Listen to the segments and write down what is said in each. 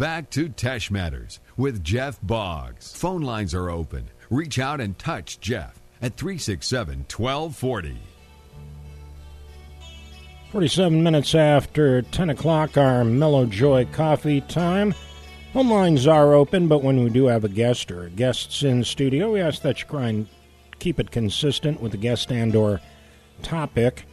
back to Tesh Matters with Jeff Boggs. Phone lines are open. Reach out and touch Jeff at 367 1240. 47 minutes after 10 o'clock, our Mello Joy coffee time. Phone lines are open, but when we do have a guest or guests in studio, we ask that you try and keep it consistent with the guest and or topic.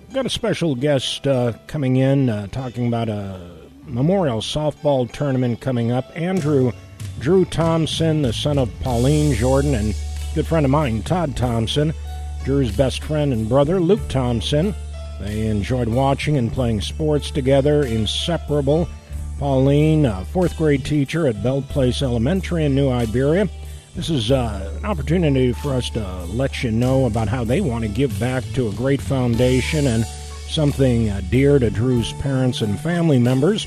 We've got a special guest uh, coming in uh, talking about a memorial softball tournament coming up. Andrew Drew Thompson, the son of Pauline Jordan and good friend of mine, Todd Thompson. Drew's best friend and brother, Luke Thompson. They enjoyed watching and playing sports together, inseparable. Pauline, a fourth grade teacher at Belle Place Elementary in New Iberia. This is uh, an opportunity for us to let you know about how they want to give back to a great foundation and something uh, dear to Drew's parents and family members.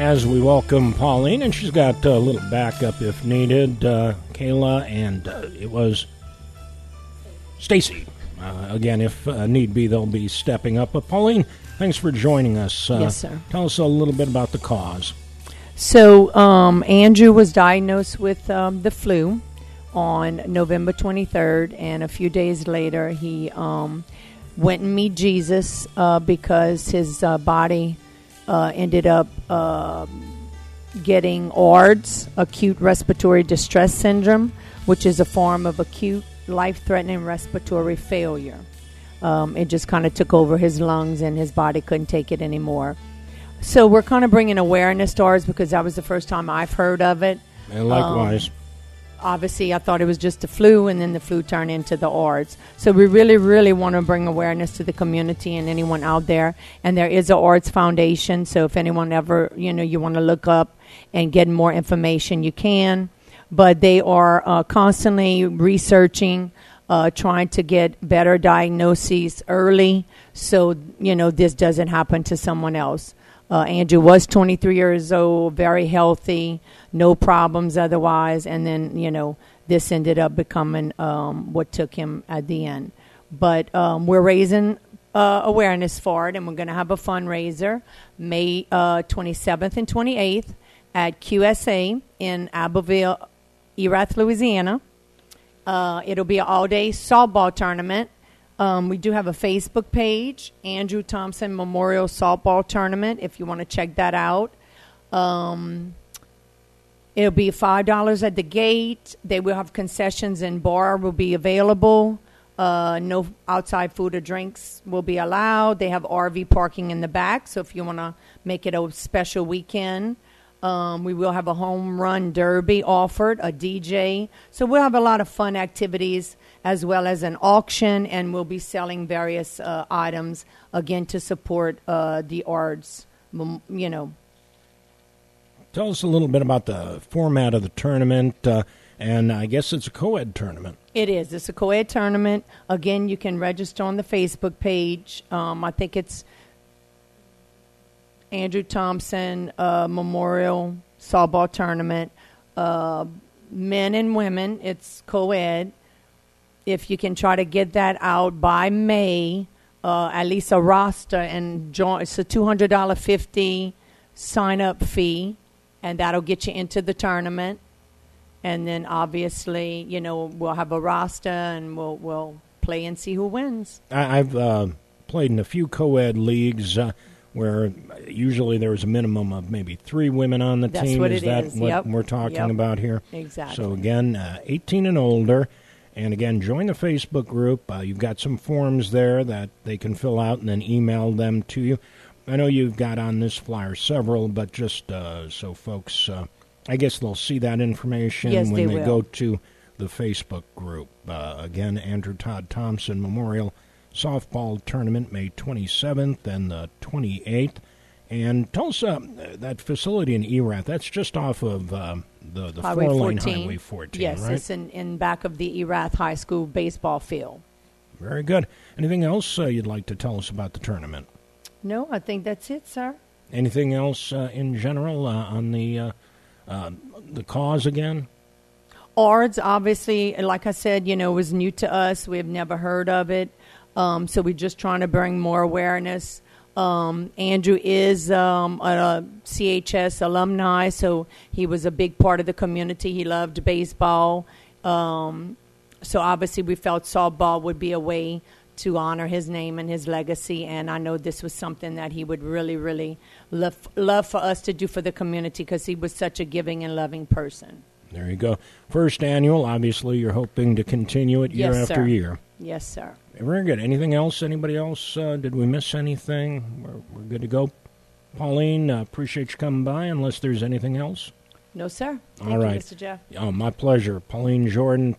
As we welcome Pauline, and she's got a little backup if needed, uh, Kayla, and uh, it was Stacy. Uh, again, if uh, need be, they'll be stepping up. But Pauline, thanks for joining us. yes, sir. Tell us a little bit about the cause. So, um, Andrew was diagnosed with um, the flu on November 23rd, and a few days later, he um, went and meet Jesus uh, because his uh, body uh, ended up uh, getting ARDS, acute respiratory distress syndrome, which is a form of acute life threatening respiratory failure. Um, it just kind of took over his lungs, and his body couldn't take it anymore. So we're kind of bringing awareness to ARDS because that was the first time I've heard of it. And likewise. Um, obviously, I thought it was just the flu, and then the flu turned into the ARDS. So we really, really want to bring awareness to the community and anyone out there. And there is a ARDS Foundation. So if anyone ever, you know, you want to look up and get more information, you can. But they are uh, constantly researching. Uh, trying to get better diagnoses early so you know this doesn't happen to someone else uh, Andrew was 23 years old, very healthy, no problems otherwise, and then you know this ended up becoming um, what took him at the end. But um, we're raising uh, awareness for it, and we're going to have a fundraiser May uh, 27th and 28th at QSA in Abbeville, Erath, Louisiana. Uh, it'll be an all-day softball tournament um, we do have a Facebook page, Andrew Thompson Memorial Softball Tournament, if you want to check that out. Um, it'll be $5 at the gate. They will have concessions and bar will be available. Uh, no outside food or drinks will be allowed. They have RV parking in the back, so if you want to make it a special weekend, um, we will have a home run derby offered, a DJ. So we'll have a lot of fun activities as well as an auction, and we'll be selling various uh, items again to support uh, the ARDS. You know. Tell us a little bit about the format of the tournament, uh, and I guess it's a co-ed tournament. It is. It's a co-ed tournament. Again, you can register on the Facebook page. Um, I think it's Andrew Thompson uh, Memorial Softball Tournament. Uh, men and women. It's co-ed if you can try to get that out by May, uh, at least a roster and join. It's a two hundred dollar fifty sign up fee, and that'll get you into the tournament. And then obviously, you know, we'll have a roster and we'll we'll play and see who wins. I, have uh, played in a few co-ed leagues. Uh, where usually there's a minimum of maybe three women on the That's team. What is that is. what yep. we're talking yep. about here? Exactly. So again, uh, 18 and older. And again, join the Facebook group. Uh, you've got some forms there that they can fill out and then email them to you. I know you've got on this flyer several, but just uh, so folks, uh, I guess they'll see that information yes, when they, they go to the Facebook group. Uh, again, Andrew Todd Thompson Memorial Softball Tournament, May 27th and the 28th. And Tulsa, uh, that facility in Erath, that's just off of um, the, the Highway four lane 14. Highway 14, Yes, right? it's in, in back of the Erath High School baseball field. Very good. Anything else uh, you'd like to tell us about the tournament? No, I think that's it, sir. Anything else uh, in general uh, on the uh, uh, the cause again? ARDS, obviously, like I said, you know, was new to us. We have never heard of it. Um, so we're just trying to bring more awareness. Um, Andrew is um, a CHS alumni, so he was a big part of the community. He loved baseball. Um, so obviously, we felt softball would be a way to honor his name and his legacy. And I know this was something that he would really, really love, love for us to do for the community because he was such a giving and loving person. There you go. First annual, obviously, you're hoping to continue it year Yes, after sir. year. Yes, sir. Very good. Anything else? Anybody else? Uh, did we miss anything? We're, we're good to go. Pauline, uh, appreciate you coming by. Unless there's anything else. No, sir. All Thank right. you, Mr. Jeff. Oh, my pleasure. Pauline Jordan,